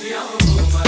You're the one.